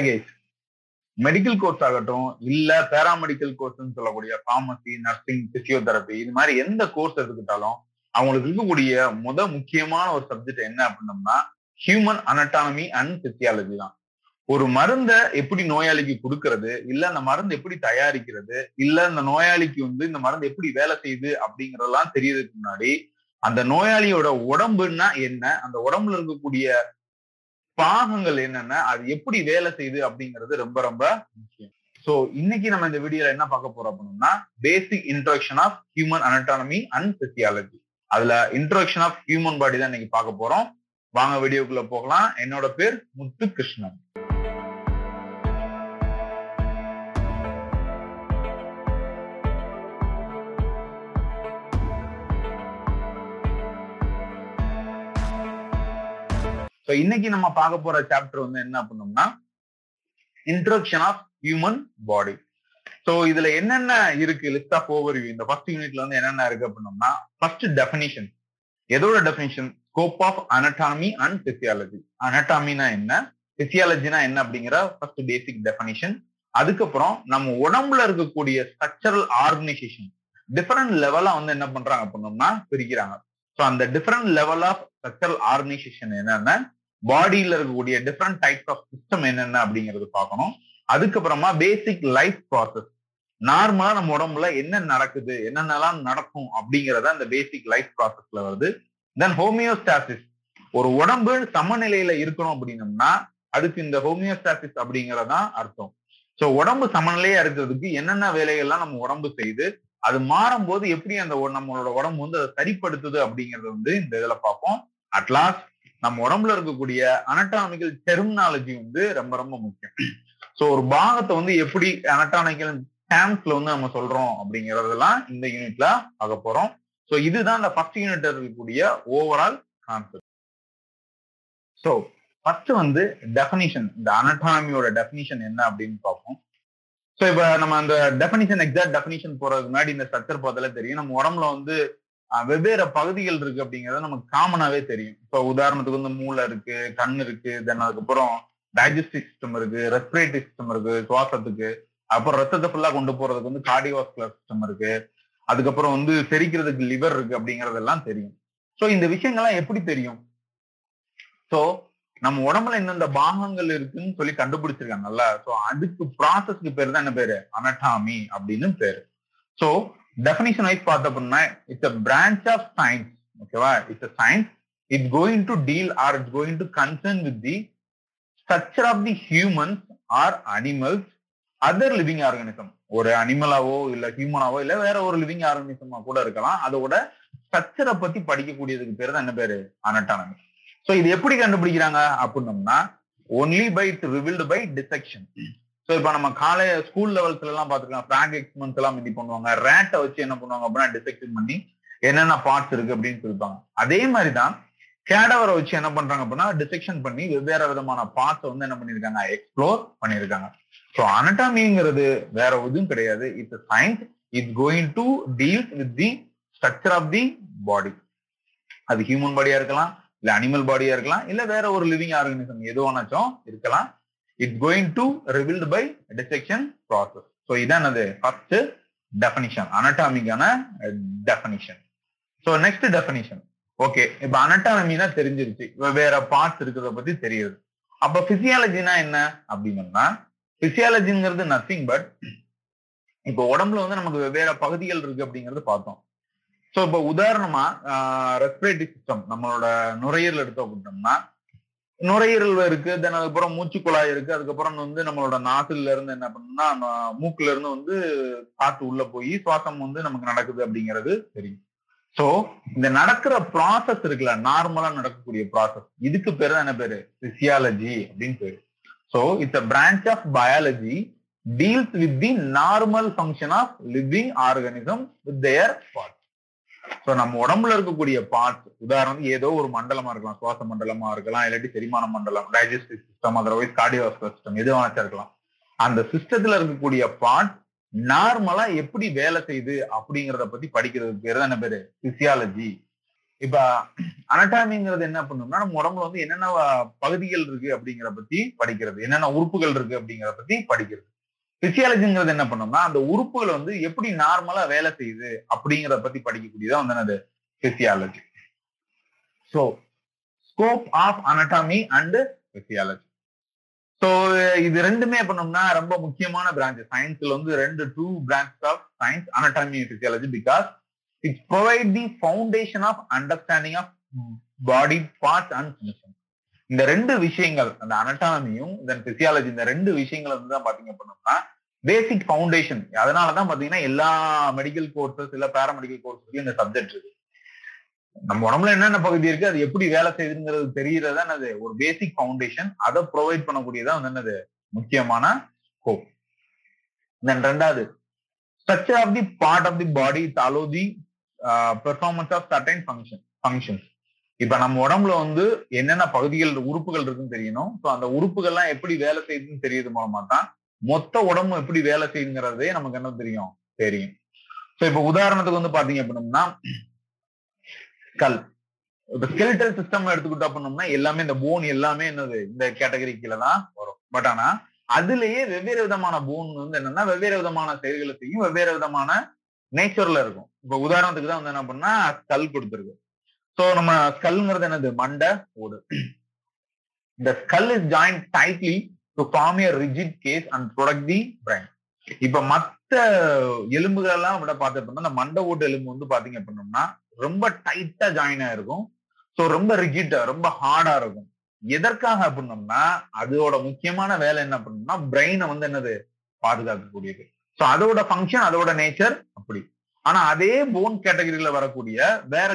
Baggage medical course ஆகட்டும் இல்ல paramedical கோர்ஸ்ன்னு சொல்லக்கூடிய ஃபார்மசி நர்சிங் பிசியோதெரபி இது மாதிரி எந்த கோர்ஸ் எடுத்துக்கிட்டாலும் அவங்களுக்கு இருக்கக்கூடிய முத முக்கியமான ஒரு சப்ஜெக்ட் என்ன அப்படின்னம்னா ஹியூமன் அனட்டானமி அண்ட் பிசியாலஜி தான். ஒரு மருந்தை எப்படி நோயாளிக்கு கொடுக்கறது இல்ல அந்த மருந்து எப்படி தயாரிக்கிறது இல்ல அந்த நோயாளிக்கு வந்து இந்த மருந்து எப்படி வேலை செய்யுது அப்படிங்கறதெல்லாம் தெரியறதுக்கு முன்னாடி அந்த நோயாளியோட உடம்புன்னா என்ன அந்த உடம்புல இருக்கக்கூடிய பாகங்கள் என்னென்ன அது எப்படி வேலை செய்யுது அப்படிங்கிறது ரொம்ப ரொம்ப முக்கியம். சோ இன்னைக்கு நம்ம இந்த வீடியோல என்ன பார்க்க போறோம் அப்படின்னா basic introduction of human anatomy and physiology அதுல இன்ட்ரோடக்ஷன் ஆஃப் ஹியூமன் பாடி தான் இன்னைக்கு பார்க்க போறோம். வாங்க வீடியோக்குள்ள போகலாம். என்னோட பேர் முத்து கிருஷ்ணன் ஸோ இன்னைக்கு நம்ம பார்க்க போற சாப்டர் வந்து என்ன பண்ணோம்னா introduction of human body so இதுல என்னென்ன இருக்கு? லிஸ்ட் ஆஃப் ஓவர் இந்த ஃபர்ஸ்ட் யூனிட்ல வந்து என்னென்ன இருக்கு அப்படின்னோம்னா ஃபர்ஸ்ட் டெஃபினிஷன் எதோட definition scope of anatomy and physiology அனட்டாமினா என்ன? பிசியாலஜினா என்ன அப்படிங்கிற ஃபர்ஸ்ட் பேசிக் டெஃபினிஷன் அதுக்கப்புறம் நம்ம உடம்புல இருக்கக்கூடிய ஸ்ட்ரக்சரல் ஆர்கனைசேஷன் டிஃபரெண்ட் லெவலா வந்து என்ன பண்றாங்க அப்படின்னோம்னா பிரிக்கிறாங்க. ஸோ அந்த different level of structural organisation என்னென்ன? பாடியில இருக்கக்கூடிய டிஃப்ரெண்ட் டைப்ஸ் ஆஃப் சிஸ்டம் என்னென்ன அப்படிங்கறது பார்க்கணும். அதுக்கப்புறமா பேசிக் லைஃப் ப்ராசஸ் நார்மலா நம்ம உடம்புல என்ன நடக்குது என்னென்னலாம் நடக்கும் அப்படிங்கறத அந்த பேசிக் லைஃப் ப்ராசஸ்ல வருது. தென் ஹோமியோஸ்டாசிஸ் ஒரு உடம்பு சமநிலையில இருக்கணும் அப்படின்னம்னா அதுக்கு இந்த ஹோமியோஸ்டாசிஸ் அப்படிங்கறதான் அர்த்தம். ஸோ உடம்பு சமநிலையா இருக்கிறதுக்கு என்னென்ன வேலைகள்லாம் நம்ம உடம்பு செய்து அது மாறும்போது எப்படி அந்த நம்மளோட உடம்பு வந்து அதை சரிப்படுத்துது அப்படிங்கறது வந்து இந்த இதுல பார்ப்போம். அட்லாஸ்ட் நம்ம உடம்புல இருக்கக்கூடிய அனட்டாமிக்கல் டெர்மினாலஜி வந்து ரொம்ப ரொம்ப முக்கியம். ஸோ ஒரு பாகத்தை வந்து எப்படி அனட்டாமிக்கல் டேம்ஸ்ல வந்து நம்ம சொல்றோம் அப்படிங்கறதெல்லாம் இந்த யூனிட்ல பார்க்க போறோம். ஸோ இதுதான் இந்த ஃபர்ஸ்ட் யூனிட் இருக்கக்கூடிய ஓவரால் கான்செப்ட் ஸோ ஃபர்ஸ்ட் வந்து டெஃபனிஷன் இந்த அனட்டாமியோட டெஃபினிஷன் என்ன அப்படின்னு பார்ப்போம். ஸோ இப்போ நம்ம அந்த டெஃபினிஷன் எக்ஸாக்ட் டெஃபினிஷன் போறதுக்கு முன்னாடி இந்த ஸ்ட்ரக்சர் பார்த்தாலே தெரியும். நம்ம உடம்புல வந்து வெவ்வேறு பகுதிகள் இருக்கு அப்படிங்கறத நமக்கு காமனாவே தெரியும். இப்போ உதாரணத்துக்கு வந்து மூளை இருக்கு கண் இருக்கு தென் அதுக்கப்புறம் டைஜஸ்டிவ் சிஸ்டம் இருக்கு ரெஸ்பிரேட்டரி சிஸ்டம் இருக்கு சுவாசத்துக்கு அப்புறம் ரத்தத்தை ஃபுல்லா கொண்டு போறதுக்கு வந்து கார்டியோவாஸ்குலர் சிஸ்டம் இருக்கு. அதுக்கப்புறம் வந்து செரிக்கிறதுக்கு லிவர் இருக்கு அப்படிங்கறதெல்லாம் தெரியும். ஸோ இந்த விஷயங்கள்லாம் எப்படி தெரியும்? ஸோ நம்ம உடம்புல இந்தந்த பாகங்கள் இருக்குன்னு சொல்லி கண்டுபிடிச்சிருக்காங்கல்ல ஸோ அதுக்கு ப்ராசஸ்க்கு பேர் தான் என்ன பேரு? அனட்டாமி அப்படின்னு பேரு. ஸோ டெஃபினிஷன் வைஸ் பார்த்த அப்படின்னா it's a branch of science ஓகேவா it's a science it going to deal or it's going to concern with the structure of the humans or animals other living organism ஒரு அனிமலாவோ இல்ல ஹியூமனாவோ இல்ல வேற ஒரு living ஆர்கானிசமா கூட இருக்கலாம். அதோட ஸ்ட்ரக்சரை பத்தி படிக்கக்கூடியதுக்கு பேர் தான் என்ன பேரு? அனட்டானமி ஸோ இது எப்படி கண்டுபிடிக்கிறாங்க? அப்படின்னோம்னா only by revealed by dissection so இப்போ நம்ம காலைய ஸ்கூல் லெவல்ஸ்ல எல்லாம் பார்த்துக்கலாம். ஃபிராக் எக்ஸ்மெண்ட்ஸ் எல்லாம் இது பண்ணுவாங்க. ரேட்டை வச்சு என்ன பண்ணுவாங்க அப்படின்னா டிசெக்ஷன் பண்ணி என்னென்ன பார்ட்ஸ் இருக்கு அப்படின்னு சொல்லிப்பாங்க. அதே மாதிரி தான் கேடவரை வச்சு என்ன பண்றாங்க அப்படின்னா டிசெக்ஷன் பண்ணி வெவ்வேறு விதமான பார்ட்ஸ் வந்து என்ன பண்ணிருக்காங்க எக்ஸ்ப்ளோர் பண்ணியிருக்காங்க. ஸோ அனட்டாமிங்கிறது வேற எதுவும் கிடையாது. It's science it's going to deal with the structure of the body அது ஹியூமன் பாடியா இருக்கலாம் இல்ல அனிமல் பாடியா இருக்கலாம் இல்ல வேற ஒரு லிவிங் ஆர்கனிசம் எது வேணாச்சும் இருக்கலாம். It's going to revealed by dissection process so இதான் அது first definition அனட்டாமிக்கான definition so next definition okay இப்போ அனட்டாமினா தெரிஞ்சிருச்சு. வேற பார்ட்ஸ் இருக்கிறத பத்தி தெரியுது. அப்ப பிசியாலஜினா என்ன அப்படின்னா பிசியாலஜிங்கிறது நத்திங் பட் இப்போ உடம்புல வந்து நமக்கு வெவ்வேறு பகுதிகள் இருக்கு அப்படிங்கறது பார்த்தோம். ஸோ இப்போ உதாரணமா ரெஸ்பிரேட்டரி சிஸ்டம் நம்மளோட நுரையீரல் எடுத்தோம் அப்படின்னோம்னா நுரையீரல் இருக்கு தென் அதுக்கப்புறம் மூச்சுக்குழாய் இருக்கு அதுக்கப்புறம் வந்து நம்மளோட நாசில இருந்து என்ன பண்ணணும்னா மூக்குல இருந்து வந்து காற்று உள்ள போய் சுவாசம் வந்து நமக்கு நடக்குது அப்படிங்கிறது தெரியும். சோ இந்த நடக்கிற ப்ராசஸ் இருக்குல்ல நார்மலா நடக்கக்கூடிய ப்ராசஸ் இதுக்கு பேரு தான் என்ன பேரு? பிசியாலஜி அப்படின்னு பேரு. So it's a branch of biology deals with the normal function of living organism with their part so நம்ம உடம்புல இருக்கக்கூடிய பார்ட்ஸ் உதாரணம் ஏதோ ஒரு மண்டலமா இருக்கலாம். சுவாச மண்டலமா இருக்கலாம் இல்லாட்டி செரிமான மண்டலம் digestive system otherwise cardiovascular system எது வேணாச்சும் இருக்கலாம். அந்த சிஸ்டத்துல இருக்கக்கூடிய பார்ட் நார்மலா எப்படி வேலை செய்யுது அப்படிங்கறத பத்தி படிக்கிறதுக்கு பேர் தான் என்ன பேரு? பிசியாலஜி இப்ப அனட்டாமிங்கிறது என்ன பண்ணும்னா நம்ம உடம்புல வந்து என்னென்ன பகுதிகள் இருக்கு அப்படிங்கிற பத்தி படிக்கிறது என்னென்ன உறுப்புகள் இருக்கு அப்படிங்கிற பத்தி படிக்கிறது. பிசியாலஜிங்கிறது என்ன பண்ணோம்னா அந்த உறுப்புகள் வந்து எப்படி நார்மலா வேலை செய்யுது அப்படிங்கிறத பத்தி படிக்கக்கூடியதான் வந்து என்னது? Physiology so scope of anatomy and physiology so இது ரெண்டுமே பண்ணோம்னா ரொம்ப முக்கியமான பிரான்ச் சயின்ஸ்ல வந்து ரெண்டு two branch of science anatomy physiology because it's provide the foundation of understanding of body parts and function இந்த ரெண்டு விஷயங்கள் அந்த அனட்டாமியும் தென் பிசியாலஜி இந்த ரெண்டு விஷயங்கள் வந்து தான் பாத்தீங்க பண்ணோம்னா பேசிக் ஃபவுண்டேஷன் அதனாலதான் பாத்தீங்கன்னா எல்லா மெடிக்கல் கோர்சஸ் இல்ல பேராமெடிக்கல் கோர்சஸ்லயும் இந்த சப்ஜெக்ட் இருக்கு. நம்ம உடம்புல என்னென்ன பகுதி இருக்கு அது எப்படி வேலை செய்யுதுங்கிறது தெரியறதா என்னது ஒரு பேசிக் ஃபவுண்டேஷன் அதை ப்ரொவைட் பண்ணக்கூடியதான் வந்து என்னது முக்கியமான ஸ்கோப் தென் ரெண்டாவது structure of the part of the body allow the performance of certain function functions இப்ப நம்ம உடம்புல வந்து என்னென்ன பகுதிகள் உறுப்புகள் இருக்குன்னு தெரியணும். ஸோ அந்த உறுப்புகள்லாம் எப்படி வேலை செய்யுதுன்னு தெரியறது மூலமா தான் மொத்த உடம்பு எப்படி வேலை செய்யுங்கிறதே நமக்கு என்ன தெரியும்? தெரியும். ஸோ இப்ப உதாரணத்துக்கு வந்து பாத்தீங்க அப்படின்னம்னா கல். இப்ப ஸ்கெலிட்டல் சிஸ்டம் எடுத்துக்கிட்டோம் அப்படின்னம்னா எல்லாமே இந்த போன் எல்லாமே என்னது? இந்த கேட்டகரிக்குல தான் வரும். பட் ஆனா அதுலயே வெவ்வேறு விதமான போன் வந்து என்னன்னா வெவ்வேறு விதமான செயல்களை செய்யும் வெவ்வேறு விதமான நேச்சர்ல இருக்கும். இப்ப உதாரணத்துக்கு தான் வந்து என்ன பண்ணா கல் கொடுத்துருக்கு. சோ நம்ம ஸ்கல்ங்கிறது என்னது? மண்டை ஓடு. இந்த skull is join tightly to form a rigid case and protect the brain இப்ப மத்த எலும்புகள் எல்லாம் விட பாத்துட்டு இந்த மண்டை ஓட்டு எலும்பு வந்து பாத்தீங்க அப்படின்னோம்னா ரொம்ப டைட்டா ஜாயின் ஆயிருக்கும். ஸோ ரொம்ப ரிஜிட்டா ரொம்ப ஹார்டா இருக்கும். எதற்காக அப்படின்னோம்னா அதோட முக்கியமான வேலை என்ன பண்ணணும்னா பிரெயினை வந்து என்னது? பாதுகாக்கக்கூடியது. ஸோ அதோட ஃபங்க்ஷன் அதோட நேச்சர் அப்படி. ஆனா அதே போன் கேட்டகரியில வரக்கூடிய வேற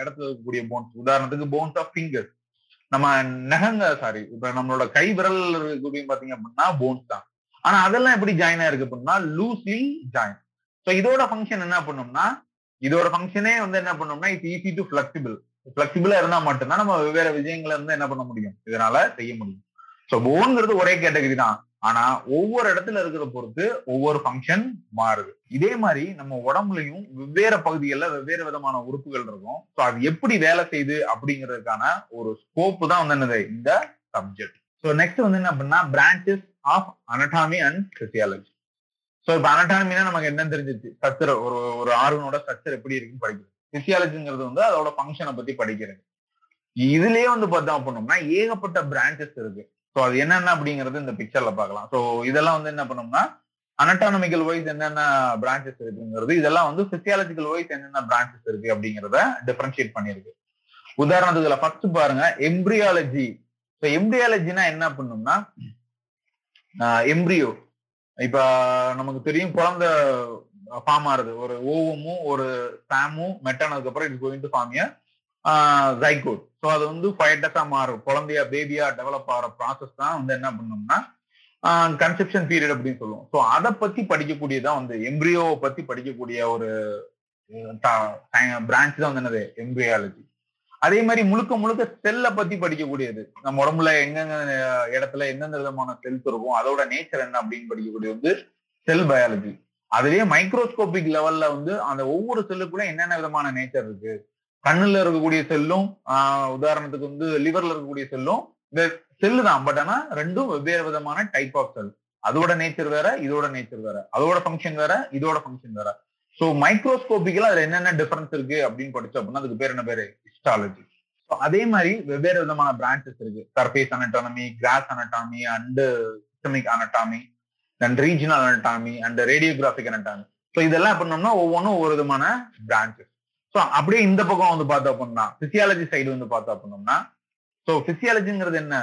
இடத்துல இருக்கக்கூடிய போன்ஸ் உதாரணத்துக்கு போன்ஸ் ஆஃப் ஃபிங்கர்ஸ் நம்ம நெகங்க சாரி இப்ப நம்மளோட கை விரல் இருக்கக்கூடிய பாத்தீங்க அப்படின்னா போன்ஸ் தான். ஆனா அதெல்லாம் எப்படி ஜாயின் ஆயிருக்கு அப்படின்னா லூஸ்லி ஜாயின் ஸோ இதோட ஃபங்க்ஷன் என்ன பண்ணோம்னா இதோட ஃபங்க்ஷனே வந்து என்ன பண்ணோம்னா இட்ஸ் ஈஸி டு ஃபிளெக்சிபிள் ஃபிளெக்சிபிளா இருந்தா மட்டும்தான் நம்ம வெவ்வேறு விஷயங்களை வந்து என்ன பண்ண முடியும்? இதனால செய்ய முடியும். ஸோ போன்ங்கிறது ஒரே கேட்டகரி தான். ஆனா ஒவ்வொரு இடத்துல இருக்கிற பொறுத்து ஒவ்வொரு ஃபங்க்ஷன் மாறுது. இதே மாதிரி நம்ம உடம்புலயும் வெவ்வேறு பகுதிகளில் வெவ்வேறு விதமான உறுப்புகள் இருக்கும். ஸோ அது எப்படி வேலை செய்யுது அப்படிங்கிறதுக்கான ஒரு ஸ்கோப்பு தான் வந்து என்னது? இந்த சப்ஜெக்ட் ஸோ நெக்ஸ்ட் வந்து என்ன அப்படின்னா branches of anatomy and physiology so இப்போ அனடாமினா நமக்கு என்ன தெரிஞ்சிச்சு ஸ்ட்ரக்சர் ஒரு ஒரு ஆர்வனோட ஸ்ட்ரக்சர் எப்படி இருக்குன்னு படிக்கிறது பிசியாலஜிங்கிறது வந்து அதோட ஃபங்க்ஷனை பத்தி படிக்கிறது. இதுலயே வந்து பார்த்தோம் அப்படின்னோம்னா ஏகப்பட்ட பிரான்ச்சஸ் இருக்கு. ஸோ அது என்னென்ன அப்படிங்கறது இந்த பிக்சர்ல பார்க்கலாம். ஸோ இதெல்லாம் வந்து என்ன பண்ணோம்னா அனட்டானமிக்கல் வைஸ் என்னென்ன பிரான்ச்சஸ் இருக்குங்கிறது இதெல்லாம் வந்து பிசியாலஜிக்கல் வைஸ் என்னென்ன பிரான்ச்சஸ் இருக்கு அப்படிங்கிறத டிஃபரன்ஷியேட் பண்ணிருக்கு உதாரணத்துக்குல ஃபர்ஸ்ட் பாருங்க எம்ப்ரியாலஜி ஸோ எம்ப்ரியாலஜினா என்ன பண்ணும்னா எம்ப்ரியோ இப்ப நமக்கு தெரியும் குழந்தை ஃபார்ம் ஆறுது ஒரு ஓவமும் ஒரு ஸ்பேமும் மெட்டானதுக்கு அப்புறம் it's going to form zygote so அது வந்து ஃபயட்டஸா மாறும். குழந்தையா பேபியா டெவலப் ஆகிற ப்ராசஸ் தான் வந்து என்ன பண்ணோம்னா கன்செப்ஷன் பீரியட் அப்படின்னு சொல்லுவோம். ஸோ அதை பத்தி படிக்கக்கூடியதான் வந்து எம்ப்ரியோவை பத்தி படிக்கக்கூடிய ஒரு பிரான்ச் தான் வந்து என்னது? எம்ப்ரியாலஜி அதே மாதிரி முழுக்க முழுக்க செல்லை பத்தி படிக்கக்கூடியது. நம்ம உடம்புல எங்கெங்க இடத்துல எந்தெந்த விதமான செல்ஸ் இருக்கும் அதோட நேச்சர் என்ன அப்படின்னு படிக்கக்கூடியது வந்து செல் பயாலஜி அதுலயே மைக்ரோஸ்கோபிக் லெவல்ல வந்து அந்த ஒவ்வொரு செல்லுக்குள்ள என்னென்ன விதமான நேச்சர் இருக்கு? கண்ணுல இருக்கக்கூடிய செல்லும் உதாரணத்துக்கு வந்து லிவர்ல இருக்கக்கூடிய செல்லும் செல்லு தான். பட் ஆனா ரெண்டும் வெவ்வேறு விதமான டைப் ஆஃப் செல் அதோட நேச்சர் வேற இதோட நேச்சர் வேற. அதோட ஃபங்க்ஷன் வேற இதோட ஃபங்க்ஷன் வேற. ஸோ மைக்ரோஸ்கோபிக்கலா அதுல என்னென்ன டிஃபரன்ஸ் இருக்கு அப்படின்னு படிச்சோம் அப்படின்னா அதுக்கு பேர் என்ன பேரு? ஹிஸ்டாலஜி ஸோ அதே மாதிரி வெவ்வேறு விதமான பிரான்ச்சஸ் இருக்கு. Surface anatomy gross anatomy and systemic anatomy and regional anatomy and radiographic anatomy so இதெல்லாம் பண்ணோம்னா ஒவ்வொன்றும் ஒவ்வொரு விதமான பிரான்ச்சஸ் ஸோ அப்படியே இந்த பக்கம் வந்து பார்த்தோம் அப்படின்னா பிசியாலஜி சைடு வந்து பார்த்தோம் அப்படின்னோம்னா ஸோ பிசியாலஜிங்கிறது என்ன?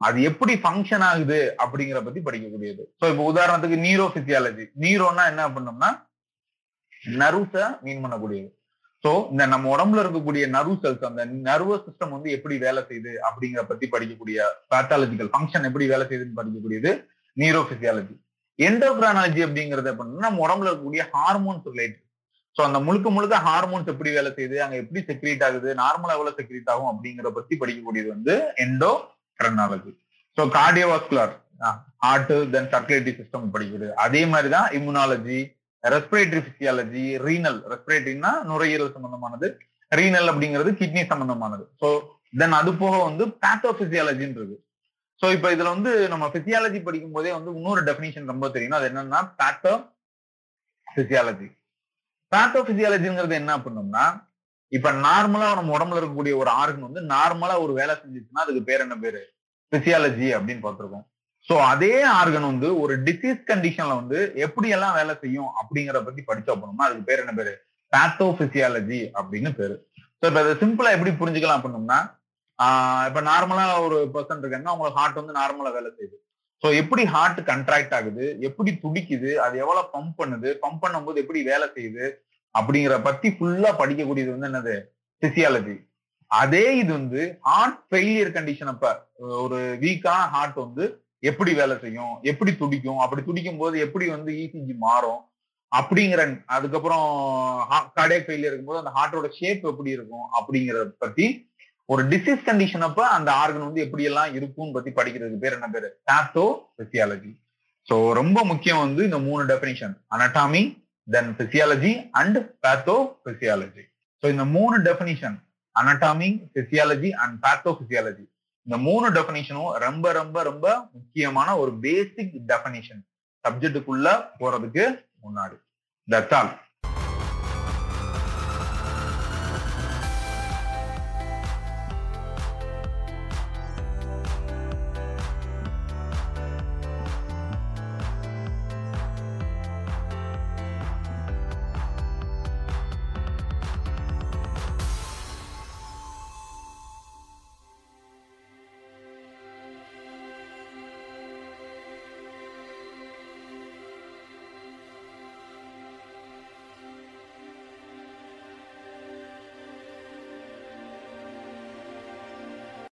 அது எப்படி ஃபங்க்ஷன் ஆகுது அப்படிங்கிற பத்தி படிக்கக்கூடியது. ஸோ இப்போ உதாரணத்துக்கு நீரோ பிசியாலஜி நீரோன்னா என்ன பண்ணோம்னா நர்வ்ஸை மீன் பண்ணக்கூடியது. ஸோ இந்த நம்ம உடம்புல இருக்கக்கூடிய நர்வ் செல்ஸ் அந்த நர்வஸ் சிஸ்டம் வந்து எப்படி வேலை செய்யுது அப்படிங்கிற பத்தி படிக்கக்கூடிய பேத்தாலஜிக்கல் ஃபங்க்ஷன் எப்படி வேலை செய்யுதுன்னு படிக்கக்கூடியது நீரோ பிசியாலஜி எண்டோக்ரானாலஜி அப்படிங்கிறது அப்படின்னா நம்ம உடம்புல இருக்கக்கூடிய ஹார்மோன்ஸ் ரிலேட்டட் ஸோ அந்த முழுக்க முழுக்க ஹார்மோன்ஸ் எப்படி வேலை செய்யுது? அங்க எப்படி செக்ரீட் ஆகுது? நார்மலா எவ்வளவு செக்ரீட் ஆகும்? அப்படிங்கிற பத்தி படிக்கக்கூடியது வந்து endocrinology so cardiovascular heart then circulatory system படிக்கக்கூடியது அதே மாதிரி தான் இம்யூனாலஜி ரெஸ்பிரேட்டரி பிசியாலஜி ரீனல் ரெஸ்பிரேட்டரினா நுரையீரல் சம்பந்தமானது. ரீனல் அப்படிங்கிறது கிட்னி சம்பந்தமானது. ஸோ தென் அது போக வந்து பேத்தோபிசியாலஜின்றது இருக்கு. ஸோ இப்போ இதுல வந்து நம்ம பிசியாலஜி படிக்கும் போதே வந்து இன்னொரு டெஃபினிஷன் ரொம்ப தெரியும். அது என்னன்னா பேத்தோ பிசியாலஜி பேத்தோபிசியாலஜிங்கிறது என்ன பண்ணோம்னா இப்ப நார்மலா நம்ம உடம்புல இருக்கக்கூடிய ஒரு ஆர்கன் வந்து நார்மலா ஒரு வேலை செஞ்சுச்சுன்னா அதுக்கு பேர் என்ன பேரு? பிசியாலஜி அப்படின்னு பார்த்திருக்கோம். சோ அதே ஆர்கன் வந்து ஒரு டிசீஸ் கண்டிஷன்ல வந்து எப்படி எல்லாம் வேலை செய்யும் அப்படிங்கிற பத்தி படிச்சா போனோம்னா அதுக்கு பேர் என்ன பேரு? பேத்தோபிசியாலஜி அப்படின்னு பேரு. ஸோ இப்ப அதை சிம்பிளா எப்படி புரிஞ்சுக்கலாம் அப்படின்னோம்னா இப்போ இப்ப நார்மலா ஒரு பர்சன் இருக்காங்கன்னா அவங்களுக்கு ஹார்ட் வந்து நார்மலா வேலை செய்யுது. ஸோ எப்படி ஹார்ட் கண்ட்ராக்ட் ஆகுது? எப்படி துடிக்குது? அது எவ்வளவு பம்ப் பண்ணுது? பம்ப் பண்ணும்போது எப்படி வேலை செய்யுது? அப்படிங்கிற பத்தி ஃபுல்லா படிக்கக்கூடியது வந்து என்னது? பிசியாலஜி அதே இது வந்து ஹார்ட் ஃபெயிலியர் கண்டிஷன் அப்ப ஒரு வீக்கான ஹார்ட் வந்து எப்படி வேலை செய்யும்? எப்படி துடிக்கும்? அப்படி துடிக்கும் போது எப்படி வந்து இசிஜி மாறும்? அப்படிங்கிற அதுக்கப்புறம் கார்டியக் ஃபெயிலியர் இருக்கும்போது அந்த ஹார்ட்டோட ஷேப் எப்படி இருக்கும்? அப்படிங்கறத பத்தி ஒரு டிசீஸ் கண்டிஷன் அப்ப அந்த ஆர்கன் வந்து எப்படி எல்லாம் இருக்கும்னு பத்தி படிக்கிறதுக்கு பேர் என்ன பேரு? பேத்தோ பிசியாலஜி சோ ரொம்ப முக்கியம் வந்து இந்த மூணு definition anatomy then physiology and pathophysiology so இந்த மூணு definition anatomy physiology and pathophysiology இந்த மூணு டெபினிஷனும் ரொம்ப ரொம்ப ரொம்ப முக்கியமான ஒரு பேசிக் டெபினிஷன் சப்ஜெக்டுக்குள்ள போறதுக்கு முன்னாடி. That's all